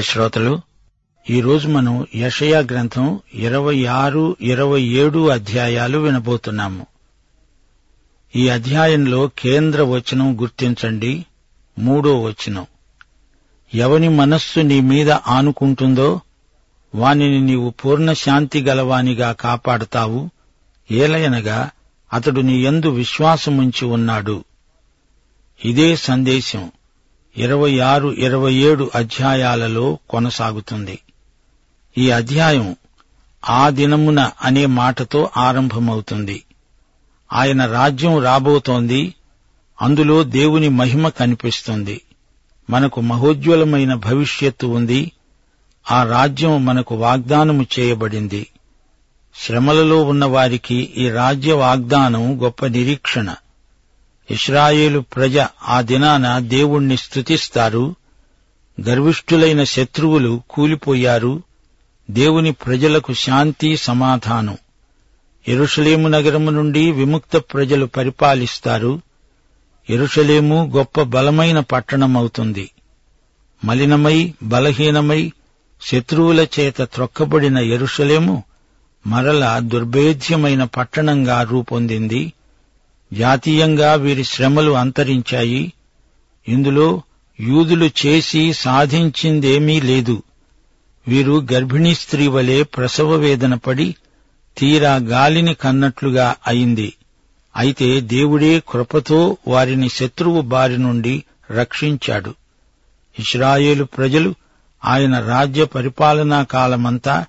ప్రియ శ్రోతలు ఈ రోజు మనం యషయా గ్రంథం ఇరవై ఆరు ఇరవై ఏడు అధ్యాయాలు వినబోతున్నాము. ఈ అధ్యాయంలో కేంద్ర వచనం గుర్తించండి. మూడో వచనం. ఎవని మనస్సు నీ మీద ఆనుకుంటుందో వానిని నీవు పూర్ణ శాంతి గలవానిగా కాపాడతావు. ఏలయనగా అతడు నీ యందు విశ్వాసముంచి ఉన్నాడు. ఇదే సందేశం. ఇరవై ఆరు ఇరవై ఏడు అధ్యాయాలలో కొనసాగుతుంది. ఈ అధ్యాయం ఆ దినమున అనే మాటతో ఆరంభమవుతుంది. ఆయన రాజ్యం రాబోతోంది అందులో దేవుని మహిమ కనిపిస్తుంది. మనకు మహోజ్వలమైన భవిష్యత్తు ఉంది ఆ రాజ్యం మనకు వాగ్దానము చేయబడింది. శ్రమలలో ఉన్నవారికి ఈ రాజ్య వాగ్దానం గొప్ప నిరీక్షణ. ఇస్రాయేలు ప్రజ ఆ దినాన దేవుణ్ణి స్తుతిస్తారు. గర్విష్ఠులైన శత్రువులు కూలిపోయారు. దేవుని ప్రజలకు శాంతి సమాధానం. ఎరుషలేము నగరము నుండి విముక్త ప్రజలు పరిపాలిస్తారు. ఎరుషలేము గొప్ప బలమైన పట్టణమవుతుంది. మలినమై బలహీనమై శత్రువుల చేత త్రొక్కబడిన ఎరుషలేము మరల దుర్భేద్యమైన పట్టణంగా రూపొందింది. జాతీయంగా వీరి శ్రమలు అంతరించాయి. ఇందులో యూదులు చేసి సాధించిందేమీ లేదు. వీరు గర్భిణీ స్త్రీ వలె ప్రసవ వేదన పడి తీరా గాలిని కన్నట్లుగా అయింది. అయితే దేవుడే కృపతో వారిని శత్రువు బారి నుండి రక్షించాడు. ఇస్రాయేలు ప్రజలు ఆయన రాజ్య పరిపాలనా కాలమంతా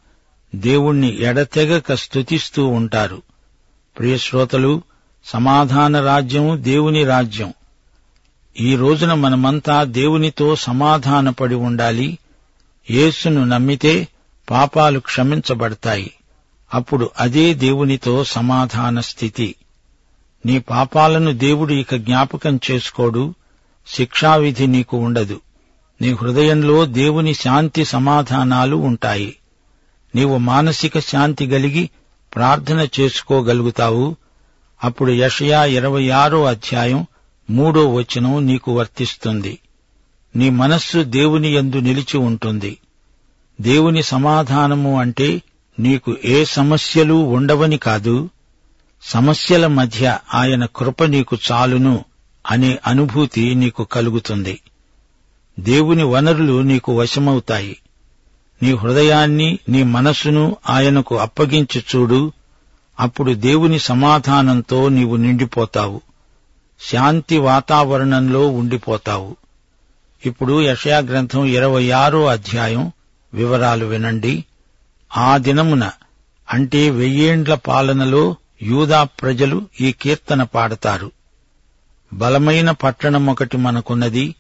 దేవుణ్ణి ఎడతెగక స్తుతిస్తూ ఉంటారు. ప్రియశ్రోతలు సమాధాన రాజ్యం దేవుని రాజ్యం. ఈ రోజున మనమంతా దేవునితో సమాధానపడి ఉండాలి. యేసును నమ్మితే పాపాలు క్షమించబడతాయి. అప్పుడు అదే దేవునితో సమాధాన స్థితి. నీ పాపాలను దేవుడు ఇక జ్ఞాపకం చేసుకోడు. శిక్షావిధి నీకు ఉండదు. నీ హృదయంలో దేవుని శాంతి సమాధానాలు ఉంటాయి. నీవు మానసిక శాంతి గలిగి ప్రార్థన చేసుకోగలుగుతావు. అప్పుడు యషయా ఇరవై ఆరో అధ్యాయం మూడో వచనం నీకు వర్తిస్తుంది. నీ మనస్సు దేవుని యందు నిలిచి ఉంటుంది. దేవుని సమాధానము అంటే నీకు ఏ సమస్యలు ఉండవని కాదు సమస్యల మధ్య ఆయన కృప నీకు చాలును అనే అనుభూతి నీకు కలుగుతుంది. దేవుని వనరులు నీకు వశమవుతాయి. నీ హృదయాన్ని నీ మనస్సును ఆయనకు అప్పగించి చూడు అప్పుడు దేవుని సమాధానంతో నీవు నిండిపోతావు. శాంతి వాతావరణంలో ఉండిపోతావు. ఇప్పుడు యషయా గ్రంథం ఇరవై ఆరో అధ్యాయం వివరాలు వినండి. ఆ దినమున అంటే వెయ్యేండ్ల పాలనలో యూదా ప్రజలు ఈ కీర్తన పాడతారు. బలమైన పట్టణం ఒకటి మనకున్నది.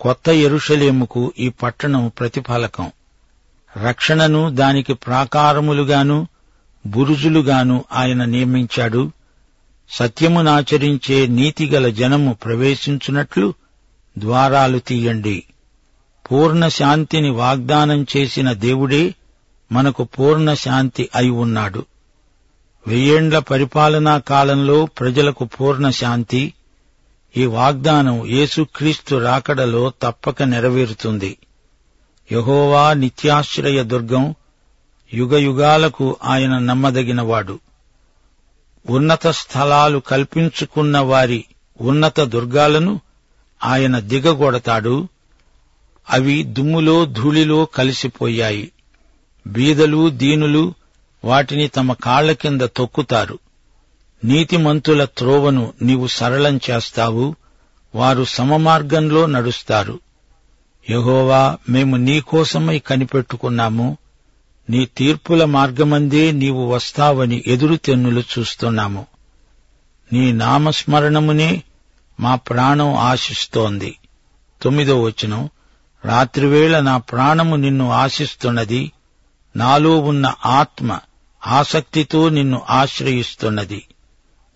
కొత్త ఎరుషలేముకు ఈ పట్టణం ప్రతిఫలకం. రక్షణను దానికి ప్రాకారములుగాను బురుజులుగాను ఆయన నియమించాడు. సత్యమునాచరించే నీతిగల జనము ప్రవేశించున్నట్లు ద్వారాలు తీయండి. పూర్ణ శాంతిని వాగ్దానం చేసిన దేవుడే మనకు పూర్ణ శాంతి అయి ఉన్నాడు. వెయ్యేండ్ల పరిపాలనా కాలంలో ప్రజలకు పూర్ణ శాంతి ఈ వాగ్దానం యేసుక్రీస్తు రాకడలో తప్పక నెరవేరుతుంది. యహోవా నిత్యాశ్రయ దుర్గం యుగయుగాలకు ఆయన నమ్మదగినవాడు. ఉన్నత స్థలాలు కల్పించుకున్న వారి ఉన్నత దుర్గాలను ఆయన దిగగొడతాడు. అవి దుమ్ములో ధూళిలో కలిసిపోయాయి. బీదలు దీనులు వాటిని తమ కాళ్ళ కింద తొక్కుతారు. నీతిమంతుల త్రోవను నీవు సరళం చేస్తావు. వారు సమమార్గంలో నడుస్తారు. యహోవా మేము నీకోసమై కనిపెట్టుకున్నాము. నీ తీర్పుల మార్గమందే నీవు వస్తావని ఎదురుతెన్నులు చూస్తున్నాము. నీ నామస్మరణమునే మా ప్రాణం ఆశిస్తోంది. తొమ్మిదో వచనం రాత్రివేళ నా ప్రాణము నిన్ను ఆశిస్తున్నది నాలో ఉన్న ఆత్మ ఆసక్తితో నిన్ను ఆశ్రయిస్తున్నది.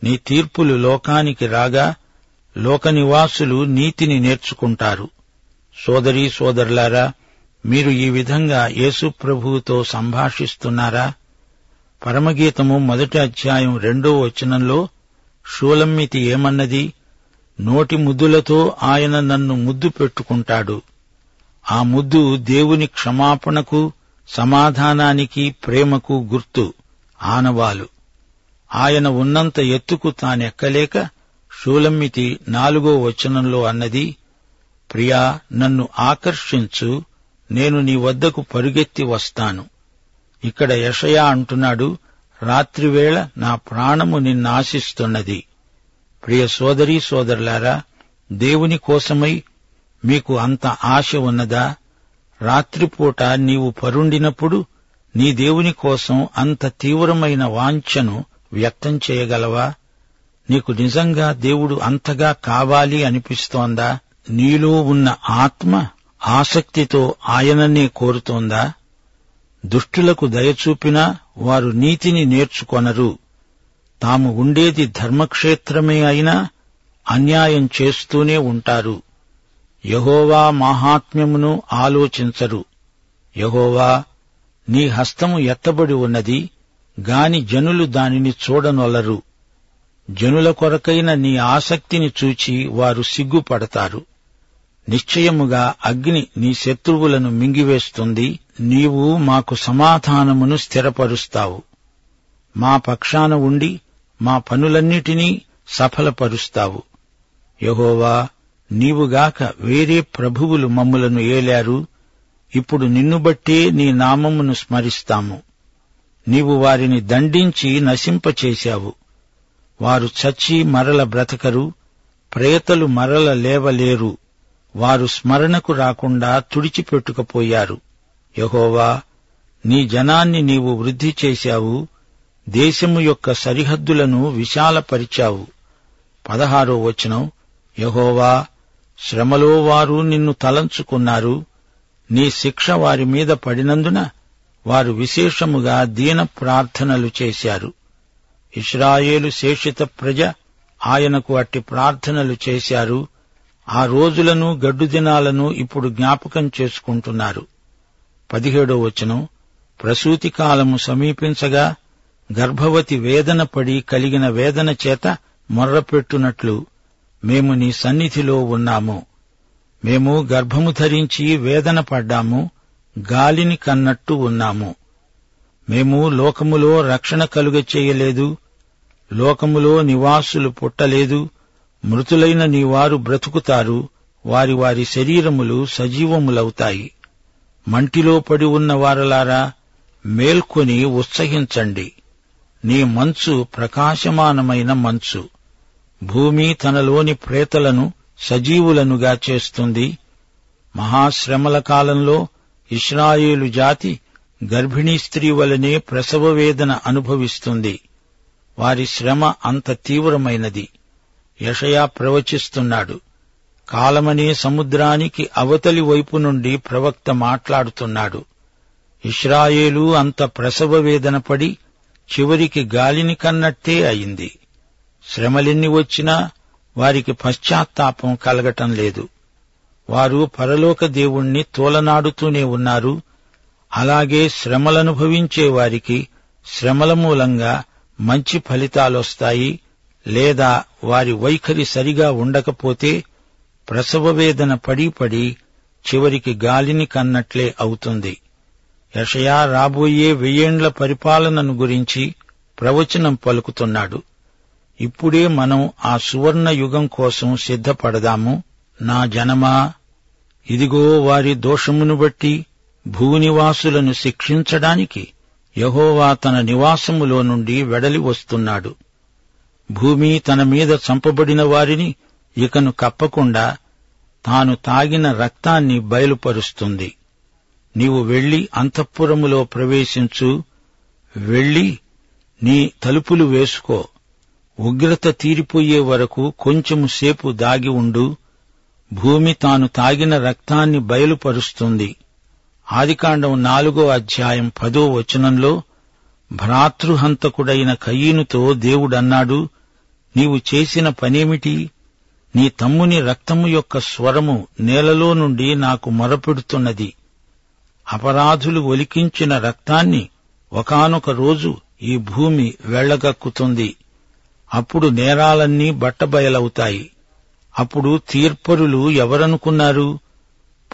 నీ తీర్పులు లోకానికి రాగా లోక నివాసులు నీతిని నేర్చుకుంటారు. సోదరీ సోదరులారా మీరు ఈ విధంగా యేసు ప్రభువుతో సంభాషిస్తున్నారా? పరమగీతము మొదటి అధ్యాయం రెండో వచనంలో షూలమ్మితి ఏమన్నది? నోటి ముద్దులతో ఆయన నన్ను ముద్దు పెట్టుకుంటాడు. ఆ ముద్దు దేవుని క్షమాపణకు సమాధానానికి ప్రేమకు గుర్తు ఆనవాలు. ఆయన ఉన్నంత ఎత్తుకు తానెక్కలేక షూలమ్మితి నాలుగో వచనంలో అన్నది ప్రియా నన్ను ఆకర్షించు నేను నీ వద్దకు పరుగెత్తి వస్తాను. ఇక్కడ యషయా అంటున్నాడు రాత్రివేళ నా ప్రాణము నిన్నాశిస్తున్నది. ప్రియ సోదరీ సోదరులారా దేవుని కోసమై మీకు అంత ఆశ ఉన్నదా? రాత్రిపూట నీవు పరుండినప్పుడు నీ దేవుని కోసం అంత తీవ్రమైన వాంఛను వ్యక్తం చేయగలవా? నీకు నిజంగా దేవుడు అంతగా కావాలి అనిపిస్తోందా? నీలో ఉన్న ఆత్మ ఆసక్తితో ఆయననే కోరుతోందా? దుష్టులకు దయచూపినా వారు నీతిని నేర్చుకొనరు. తాము ఉండేది ధర్మక్షేత్రమే అయినా అన్యాయం చేస్తూనే ఉంటారు. యహోవా మాహాత్మ్యమును ఆలోచించరు. యహోవా నీ హస్తము ఎత్తబడి ఉన్నది గాని జనులు దానిని చూడనొలరు జనుల కొరకైన నీ ఆసక్తిని చూచి వారు సిగ్గుపడతారు. నిశ్చయముగా అగ్ని నీ శత్రువులను మింగివేస్తుంది. నీవు మాకు సమాధానమును స్థిరపరుస్తావు. మా పక్షాన ఉండి మా పనులన్నిటినీ సఫలపరుస్తావు. యహోవా నీవుగాక వేరే ప్రభువులు మమ్ములను ఏలారు. ఇప్పుడు నిన్ను బట్టే నీ నామమును స్మరిస్తాము. నీవు వారిని దండించి నశింపచేశావు. వారు చచ్చి మరల బ్రతకరు. ప్రేతలు మరల లేవలేరు. వారు స్మరణకు రాకుండా తుడిచిపెట్టుకపోయారు. యహోవా నీ జనాన్ని నీవు వృద్ధి చేశావు దేశము యొక్క సరిహద్దులను విశాలపరిచావు. పదహారో వచనం యహోవా శ్రమలో వారు నిన్ను తలంచుకున్నారు నీ శిక్ష వారి మీద పడినందున వారు విశేషముగా దీన ప్రార్థనలు చేశారు. ఇస్రాయేలు శేషిత ప్రజ ఆయనకు అట్టి ప్రార్థనలు చేశారు ఆ రోజులను గడ్డు దినాలను ఇప్పుడు జ్ఞాపకం చేసుకుంటున్నారు. పదిహేడో వచనం ప్రసూతి కాలము సమీపించగా గర్భవతి వేదన పడి కలిగిన వేదన చేత మొర్రపెట్టునట్లు మేము నీ సన్నిధిలో ఉన్నాము. మేము గర్భము ధరించి వేదన పడ్డాము గాలిని కన్నట్టు ఉన్నాము. మేము లోకములో రక్షణ కలుగ చేయలేదు లోకములో నివాసులు పుట్టలేదు మృతులైన నీవారు బ్రతుకుతారు. వారి వారి శరీరములు సజీవములవుతాయి. మంటిలో పడి ఉన్న వారలారా మేల్కొని ఉత్సహించండి. నీ మంచు ప్రకాశమానమైన మంచు. భూమి తనలోని ప్రేతలను సజీవులనుగా చేస్తుంది. మహాశ్రమల కాలంలో ఇస్రాయేలు జాతి గర్భిణీ స్త్రీ వలనే ప్రసవ వేదన అనుభవిస్తుంది. వారి శ్రమ అంత తీవ్రమైనది. యషయా ప్రవచిస్తున్నాడు. కాలమనే సముద్రానికి అవతలి వైపు నుండి ప్రవక్త మాట్లాడుతున్నాడు. ఇస్రాయేలు అంత ప్రసవ వేదన పడి చివరికి గాలిని కన్నట్టే అయింది. శ్రమలెన్ని వచ్చినా వారికి పశ్చాత్తాపం కలగటం లేదు. వారు పరలోక దేవుణ్ణి తోలనాడుతూనే ఉన్నారు. అలాగే శ్రమలనుభవించే వారికి శ్రమల మూలంగా మంచి ఫలితాలొస్తాయి. లేదా వారి వైఖరి సరిగా ఉండకపోతే ప్రసవ వేదన పడి పడి చివరికి గాలిని కన్నట్లే అవుతుంది. యషయా రాబోయే వెయ్యేండ్ల పరిపాలనను గురించి ప్రవచనం పలుకుతున్నాడు. ఇప్పుడే మనం ఆ సువర్ణ యుగం కోసం సిద్ధపడదాము. నా జనమా ఇదిగో వారి దోషమును బట్టి భూనివాసులను శిక్షించడానికి యహోవా తన నివాసములో నుండి వెడలి వస్తున్నాడు. భూమి తన మీద చంపబడిన వారిని ఇకను కప్పకుండా తాను తాగిన రక్తాన్ని బయలుపరుస్తుంది. నీవు వెళ్ళి అంతఃపురములో ప్రవేశించు వెళ్ళి నీ తలుపులు వేసుకో. ఉగ్రత తీరిపోయే వరకు కొంచెము సేపు దాగి ఉండు. భూమి తాను తాగిన రక్తాన్ని బయలుపరుస్తుంది. ఆదికాండం నాలుగో అధ్యాయం పదో వచనంలో భ్రాతృహంతకుడైన కయ్యనుతో దేవుడన్నాడు నీవు చేసిన పనేమిటి? నీ తమ్ముని రక్తము యొక్క స్వరము నేలలో నుండి నాకు మొరపెడుతున్నది. అపరాధులు ఒలికించిన రక్తాన్ని ఒకానొక రోజు ఈ భూమి వెళ్ళగక్కుతుంది. అప్పుడు నేరాలన్నీ బట్టబయలవుతాయి. అప్పుడు తీర్పరులు ఎవరనుకున్నారు?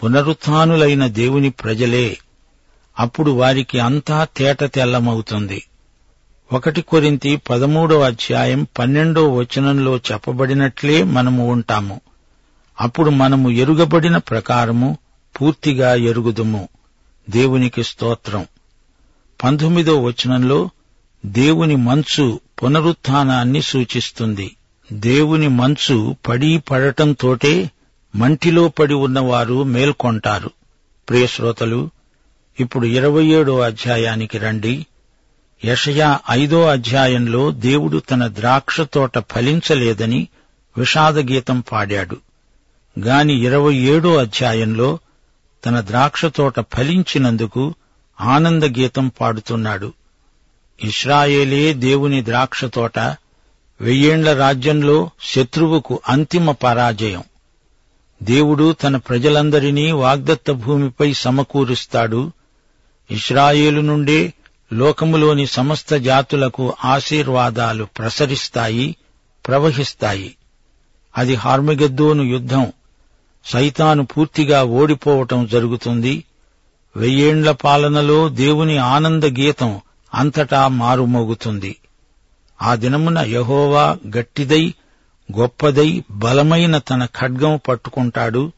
పునరుత్నులైన దేవుని ప్రజలే. అప్పుడు వారికి అంతా తేట తెల్లమవుతుంది. ఒకటి కొరింతి పదమూడో అధ్యాయం పన్నెండో వచనంలో చెప్పబడినట్లే మనము ఉంటాము. అప్పుడు మనము ఎరుగబడిన ప్రకారము పూర్తిగా ఎరుగుదుము. దేవునికి స్తోత్రం. పంతొమ్మిదో వచనంలో దేవుని మంచు పునరుత్నాన్ని సూచిస్తుంది. దేవుని మంచు పడి పడటంతోటే మంటిలో పడి ఉన్నవారు మేల్కొంటారు. ప్రియశ్రోతలు ఇప్పుడు ఇరవై ఏడో అధ్యాయానికి రండి. యషయా ఐదో అధ్యాయంలో దేవుడు తన ద్రాక్ష తోట ఫలించలేదని విషాదగీతం పాడాడు. గాని ఇరవై ఏడో అధ్యాయంలో తన ద్రాక్ష తోట ఫలించినందుకు ఆనందగీతం పాడుతున్నాడు. ఇస్రాయేలే దేవుని ద్రాక్ష తోట వెయ్యేండ్ల రాజ్యంలో శత్రువుకు అంతిమ పరాజయం. దేవుడు తన ప్రజలందరినీ వాగ్దత్త భూమిపై సమకూరుస్తాడు. ఇస్రాయేలు నుండే లోకములోని సమస్త జాతులకు ఆశీర్వాదాలు ప్రసరిస్తాయి ప్రవహిస్తాయి. అది హార్మగెద్దోను యుద్ధం. సైతాను పూర్తిగా ఓడిపోవటం జరుగుతుంది. వెయ్యేండ్ల పాలనలో దేవుని ఆనంద గీతం అంతటా మారుమోగుతుంది. ఆ దినమున యహోవా గట్టిదై గొప్పదై బలమైన తన ఖడ్గం పట్టుకుంటాడు.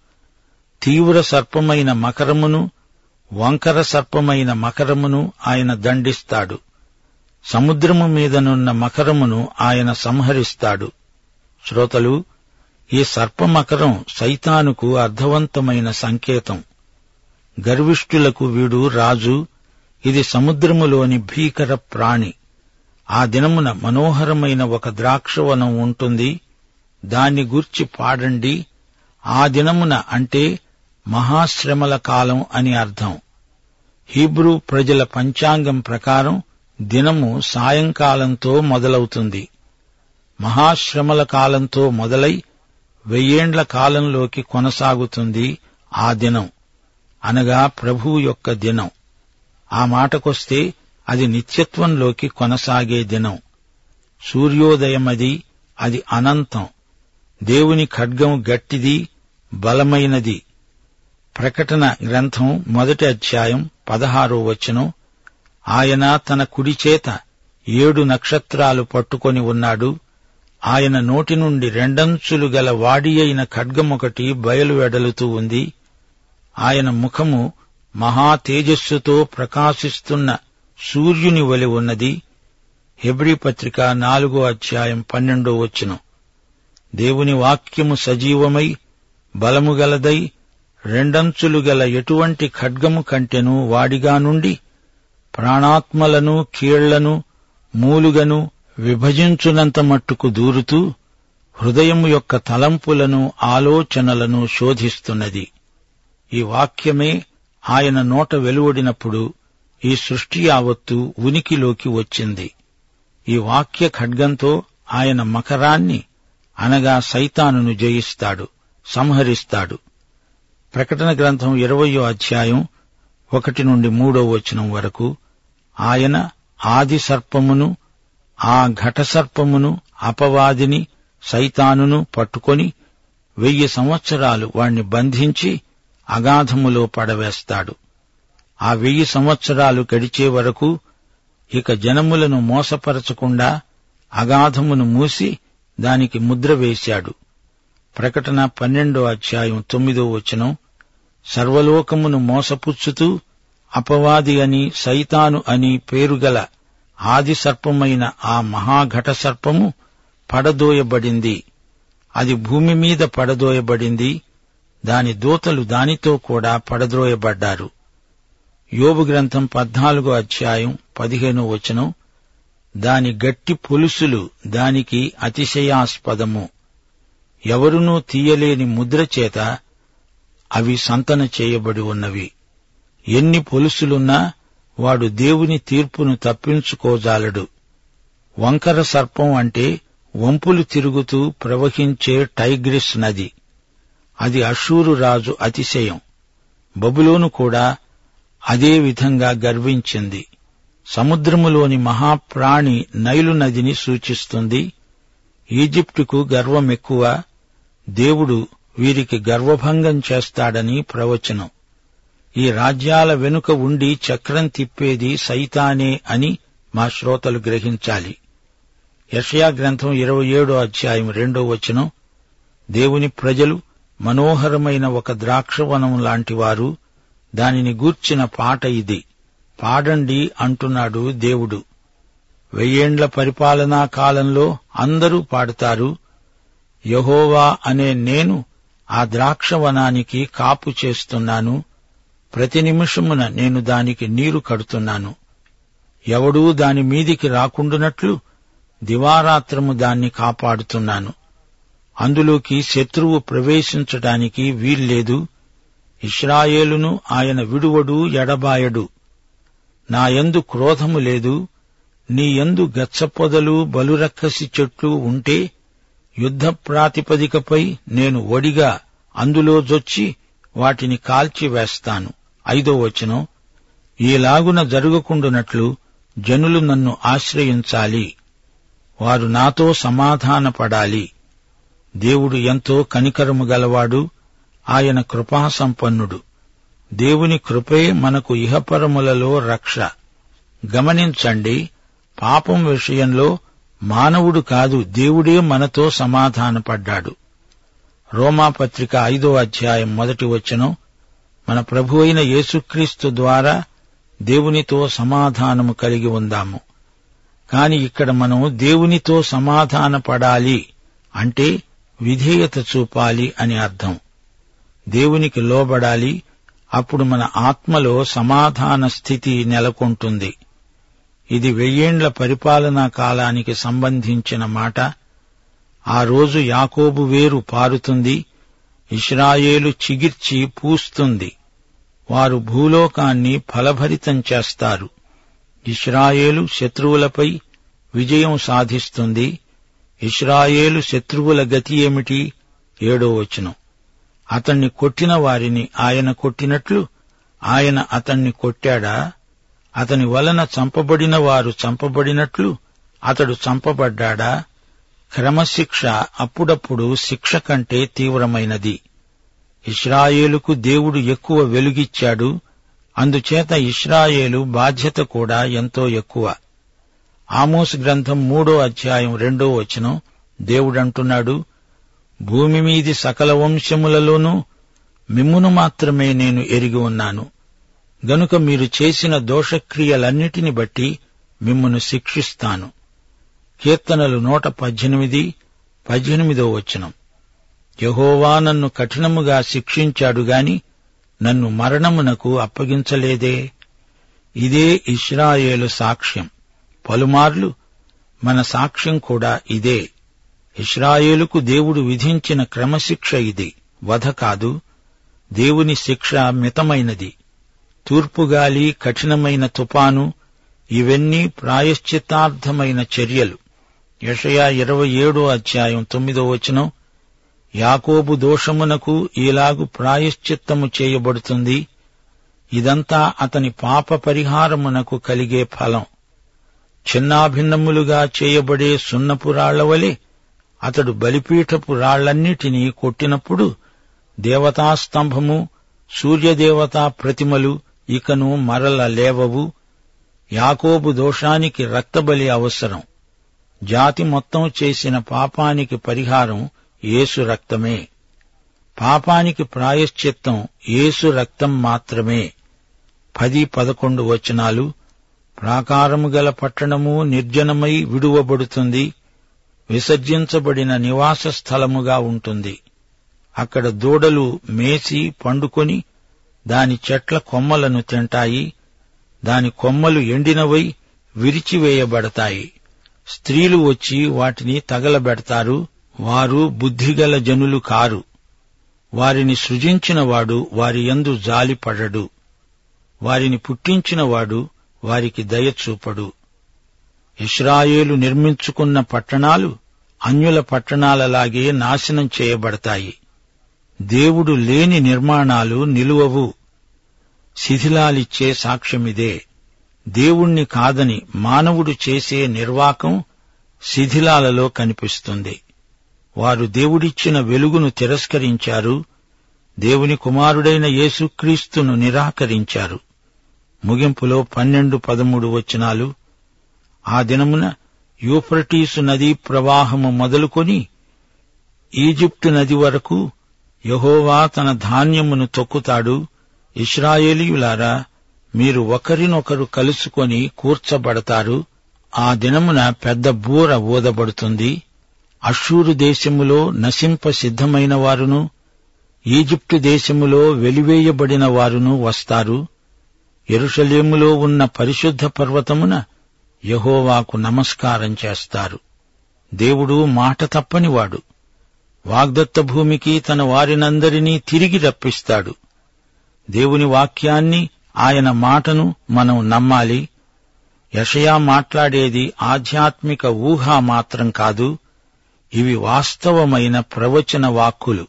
తీవ్ర సర్పమైన మకరమును వంకర సర్పమైన మకరమును ఆయన దండిస్తాడు. సముద్రము మీదనున్న మకరమును ఆయన సంహరిస్తాడు. శ్రోతలు ఈ సర్పమకరం సైతానుకు అర్థవంతమైన సంకేతం. గర్విష్ఠులకు వీడు రాజు ఇది సముద్రములోని భీకర ప్రాణి. ఆ దినమున మనోహరమైన ఒక ద్రాక్షవనం ఉంటుంది దాన్ని గూర్చి పాడండి. ఆ దినమున అంటే మహాశ్రమల కాలం అని అర్థం. హీబ్రూ ప్రజల పంచాంగం ప్రకారం దినము సాయంకాలంతో మొదలవుతుంది. మహాశ్రమల కాలంతో మొదలై వెయ్యేండ్ల కాలంలోకి కొనసాగుతుంది ఆ దినం. అనగా ప్రభువు యొక్క దినం. ఆ మాటకొస్తే అది నిత్యత్వంలోకి కొనసాగే దినం. సూర్యోదయమది అది అనంతం. దేవుని ఖడ్గం గట్టిది బలమైనది. ప్రకటన గ్రంథం మొదటి అధ్యాయం పదహారో వచనం. ఆయన తన కుడి చేత ఏడు నక్షత్రాలు పట్టుకొని ఉన్నాడు. ఆయన నోటి నుండి రెండంచులు గల వాడి అయిన ఖడ్గమొకటి బయలువెడలుతూ ఉంది. ఆయన ముఖము మహా తేజస్సుతో ప్రకాశిస్తున్న సూర్యుని వలి ఉన్నది. హెబ్రీ పత్రిక నాలుగో అధ్యాయం పన్నెండో వచ్చును దేవుని వాక్యము సజీవమై బలము గలదై రెండంచులు గల ఎటువంటి ఖడ్గము కంటెను వాడిగా నుండి ప్రాణాత్మలను కీళ్ళను మూలుగను విభజించునంత మట్టుకు దూరుతూ హృదయం యొక్క తలంపులను ఆలోచనలను శోధిస్తున్నది. ఈ వాక్యమే ఆయన నోట వెలువడినప్పుడు ఈ సృష్టి యావత్తు ఉనికిలోకి వచ్చింది. ఈ వాక్య ఖడ్గంతో ఆయన మకరాన్ని అనగా సైతానును జయిస్తాడు సంహరిస్తాడు. ప్రకటన గ్రంథం ఇరవయో అధ్యాయం ఒకటి నుండి మూడో వచనం వరకు ఆయన ఆది సర్పమును ఆ ఘట సర్పమును అపవాదిని సైతానును పట్టుకొని వెయ్యి సంవత్సరాలు వాణ్ణి బంధించి అగాధములో పడవేస్తాడు. ఆ వెయ్యి సంవత్సరాలు గడిచే వరకు ఇక జనములను మోసపరచకుండా అగాధమును మూసి దానికి ముద్ర వేశాడు. ప్రకటన పన్నెండో అధ్యాయం తొమ్మిదో వచనం. సర్వలోకమును మోసపుచ్చుతూ అపవాది అని సైతాను అని పేరుగల ఆది సర్పమైన ఆ మహాఘట సర్పము పడదోయబడింది. అది భూమి మీద పడదోయబడింది. దాని దూతలు దానితో కూడా పడద్రోయబడ్డారు. యోబు గ్రంథం పద్నాలుగో అధ్యాయం పదిహేనో వచనం. దాని గట్టి పులుసులు దానికి అతిశయాస్పదము. ఎవరునూ తీయలేని ముద్ర చేత అవి సంతన చేయబడి ఉన్నవి. ఎన్ని పొలుసులున్నా వాడు దేవుని తీర్పును తప్పించుకోజాలడు. వంకర సర్పం అంటే వంపులు తిరుగుతూ ప్రవహించే టైగ్రిస్ నది. అది అషూరు రాజు అతిశయం. బబులోను కూడా అదే విధంగా గర్వించింది. సముద్రములోని మహాప్రాణి నైలు నదిని సూచిస్తుంది. ఈజిప్టుకు గర్వం ఎక్కువ దేవుడు వీరికి గర్వభంగం చేస్తాడని ప్రవచనం. ఈ రాజ్యాల వెనుక ఉండి చక్రం తిప్పేది సైతానే అని మా శ్రోతలు గ్రహించాలి. యషయా గ్రంథం ఇరవై ఏడో అధ్యాయం రెండో వచనం. దేవుని ప్రజలు మనోహరమైన ఒక ద్రాక్షవనం లాంటివారు దానిని గూర్చిన పాట ఇది. పాడండి అంటున్నాడు దేవుడు. వెయ్యేండ్ల పరిపాలనా కాలంలో అందరూ పాడుతారు యహోవా అనే నేను ఆ ద్రాక్షవనానికి కాపు చేస్తున్నాను. ప్రతి నిమిషమున నేను దానికి నీరు కడుతున్నాను. ఎవడూ దాని మీదికి రాకుండునట్లు దివారాత్రము దాన్ని కాపాడుతున్నాను. అందులోకి శత్రువు ప్రవేశించటానికి వీల్లేదు. ఇస్రాయేలును ఆయన విడువడు ఎడబాయడు. నా యందు క్రోధము లేదు. నీ యందు గచ్చపొదలు బలురక్కసి చెట్లు ఉంటే యుద్ధ ప్రాతిపదికపై నేను ఒడిగా అందులో జొచ్చి వాటిని కాల్చివేస్తాను ఐదో వచనం ఈలాగున జరగకుండునట్లు జనులు నన్ను ఆశ్రయించాలి. వారు నాతో సమాధానపడాలి. దేవుడు ఎంతో కనికరము గలవాడు. ఆయన కృపాసంపన్నుడు. దేవుని కృపే మనకు ఇహపరములలో రక్ష. గమనించండి పాపం విషయంలో మానవుడు కాదు దేవుడే మనతో సమాధానపడ్డాడు. రోమాపత్రిక ఐదో అధ్యాయం మొదటి వచనం మన ప్రభు అయిన యేసుక్రీస్తు ద్వారా దేవునితో సమాధానము కలిగి ఉందాము. కాని ఇక్కడ మనం దేవునితో సమాధానపడాలి అంటే విధేయత చూపాలి అని అర్థం. దేవునికి లోబడాలి అప్పుడు మన ఆత్మలో సమాధాన స్థితి నెలకొంటుంది. ఇది వెయ్యేండ్ల పరిపాలనా కాలానికి సంబంధించిన మాట. ఆ రోజు యాకోబు వేరు పారుతుంది ఇస్రాయేలు చిగిర్చి పూస్తుంది. వారు భూలోకాన్ని ఫలభరితం చేస్తారు. ఇస్రాయేలు శత్రువులపై విజయం సాధిస్తుంది. ఇస్రాయేలు శత్రువుల గతి ఏమిటి? ఏడో వచనం. అతన్ని కొట్టిన వారిని ఆయన కొట్టినట్లు ఆయన అతన్ని కొట్టాడా? అతని వలన చంపబడిన వారు చంపబడినట్లు అతడు చంపబడ్డాడా? క్రమశిక్ష అప్పుడప్పుడు శిక్ష కంటే తీవ్రమైనది. ఇస్రాయేలుకు దేవుడు ఎక్కువ వెలుగిచ్చాడు అందుచేత ఇస్రాయేలు బాధ్యత కూడా ఎంతో ఎక్కువ. ఆమోస్ గ్రంథం మూడో అధ్యాయం రెండో వచనం దేవుడంటున్నాడు భూమి మీది సకల వంశములలోనూ మిమ్మును మాత్రమే నేను ఎరిగి ఉన్నాను. గనుక మీరు చేసిన దోషక్రియలన్నిటిని బట్టి మిమ్మను శిక్షిస్తాను. కీర్తనలు నూట పద్దెనిమిది పద్దెనిమిదో వచనం. యహోవా నన్ను కఠినముగా శిక్షించాడు గాని నన్ను మరణమునకు అప్పగించలేదే? ఇదే ఇస్రాయేలు సాక్ష్యం. పలుమార్లు మన సాక్ష్యం కూడా ఇదే. ఇస్రాయేలుకు దేవుడు విధించిన క్రమశిక్ష ఇది. వధ కాదు దేవుని శిక్ష మితమైనది. తూర్పుగాలి కఠినమైన తుపాను ఇవన్నీ ప్రాయశ్చిత్తార్థమైన చర్యలు. యషయా ఇరవై ఏడో అధ్యాయం తొమ్మిదో వచనం యాకోబు దోషమునకు ఇలాగు ప్రాయశ్చిత్తము చేయబడుతుంది. ఇదంతా అతని పాప పరిహారమునకు కలిగే ఫలం. చిన్నాభిన్నములుగా చేయబడే సున్నపు రాళ్ళవలే అతడు బలిపీఠపు రాళ్ళన్నిటినీ కొట్టినప్పుడు దేవతాస్తంభము సూర్యదేవతా ప్రతిమలు ఇకను మరల లేవవు. యాకోబు దోషానికి రక్తబలి అవసరం. జాతి మొత్తం చేసిన పాపానికి పరిహారం యేసు రక్తమే. పాపానికి ప్రాయశ్చిత్తం యేసు రక్తం మాత్రమే. పది పదకొండు వచనాలు. ప్రాకారము గల పట్టణము నిర్జనమై విడువబడుతుంది. విసర్జించబడిన నివాస స్థలముగా ఉంటుంది. అక్కడ దూడలు మేసి పండుకొని దాని చెట్ల కొమ్మలను తింటాయి. దాని కొమ్మలు ఎండినవై విరిచివేయబడతాయి. స్త్రీలు వచ్చి వాటిని తగలబెడతారు. వారు బుద్ధిగల జనులు కారు. వారిని సృజించినవాడు వారి యందు జాలిపడడు వారిని పుట్టించినవాడు వారికి దయచూపడు ఇస్రాయేలు నిర్మించుకున్న పట్టణాలు అన్యుల పట్టణాలలాగే నాశనం చేయబడతాయి. దేవుడు లేని నిర్మాణాలు నిలువవు. శిథిలాలిచ్చే సాక్ష్యమిదే. దేవుణ్ణి కాదని మానవుడు చేసే నిర్వాకం శిథిలాలలో కనిపిస్తుంది. వారు దేవుడిచ్చిన వెలుగును తిరస్కరించారు. దేవుని కుమారుడైన యేసుక్రీస్తును నిరాకరించారు. ముగింపులో పన్నెండు పదమూడు వచనాలు. ఆ దినమున యూఫ్రటీసు నదీ ప్రవాహము మొదలుకొని ఈజిప్టు నది వరకు యహోవా తన ధాన్యమును తొక్కుతాడు. ఇస్రాయేలీయులారా మీరు ఒకరినొకరు కలుసుకొని కూర్చబడతారు. ఆ దినమున పెద్ద బూర ఊదబడుతుంది. అషూరు దేశములో నశింప సిద్ధమైన వారును ఈజిప్టు దేశములో వెలివేయబడిన వారును వస్తారు. ఎరుషలేములో ఉన్న పరిశుద్ధ పర్వతమున యహోవాకు నమస్కారం చేస్తారు. దేవుడు మాట తప్పనివాడు. వాగ్దత్త భూమికి తన వారినందరినీ తిరిగి రప్పిస్తాడు. దేవుని వాక్యాన్ని ఆయన మాటను మనం నమ్మాలి. యషయా మాట్లాడేది ఆధ్యాత్మిక ఊహ మాత్రం కాదు ఇవి వాస్తవమైన ప్రవచన వాక్కులు.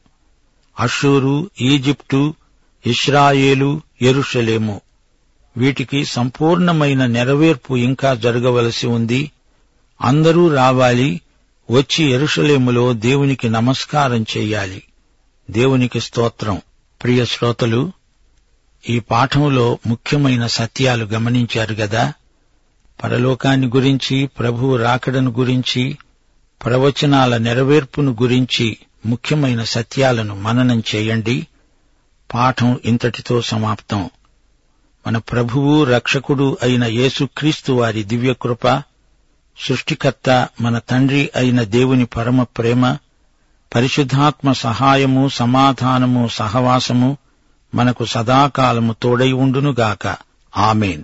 అషూరు ఈజిప్టు ఇస్రాయేలు ఎరుషలేము వీటికి సంపూర్ణమైన నెరవేర్పు ఇంకా జరగవలసి ఉంది. అందరూ రావాలి వచ్చి ఎరుషలేములో దేవునికి నమస్కారం చెయ్యాలి దేవునికి స్తోత్రం. ప్రియ శ్రోతలు ఈ పాఠంలో ముఖ్యమైన సత్యాలు గమనించారు గదా? పరలోకాన్ని గురించి ప్రభువు రాకడను గురించి ప్రవచనాల నెరవేర్పును గురించి ముఖ్యమైన సత్యాలను మననం చేయండి. పాఠం ఇంతటితో సమాప్తం. మన ప్రభువు రక్షకుడు అయిన యేసుక్రీస్తు వారి దివ్యకృప సృష్టికర్త మన తండ్రి అయిన దేవుని పరమ ప్రేమ పరిశుద్ధాత్మ సహాయము సమాధానము సహవాసము మనకు సదాకాలము తోడై ఉండునుగాక. ఆమెన్.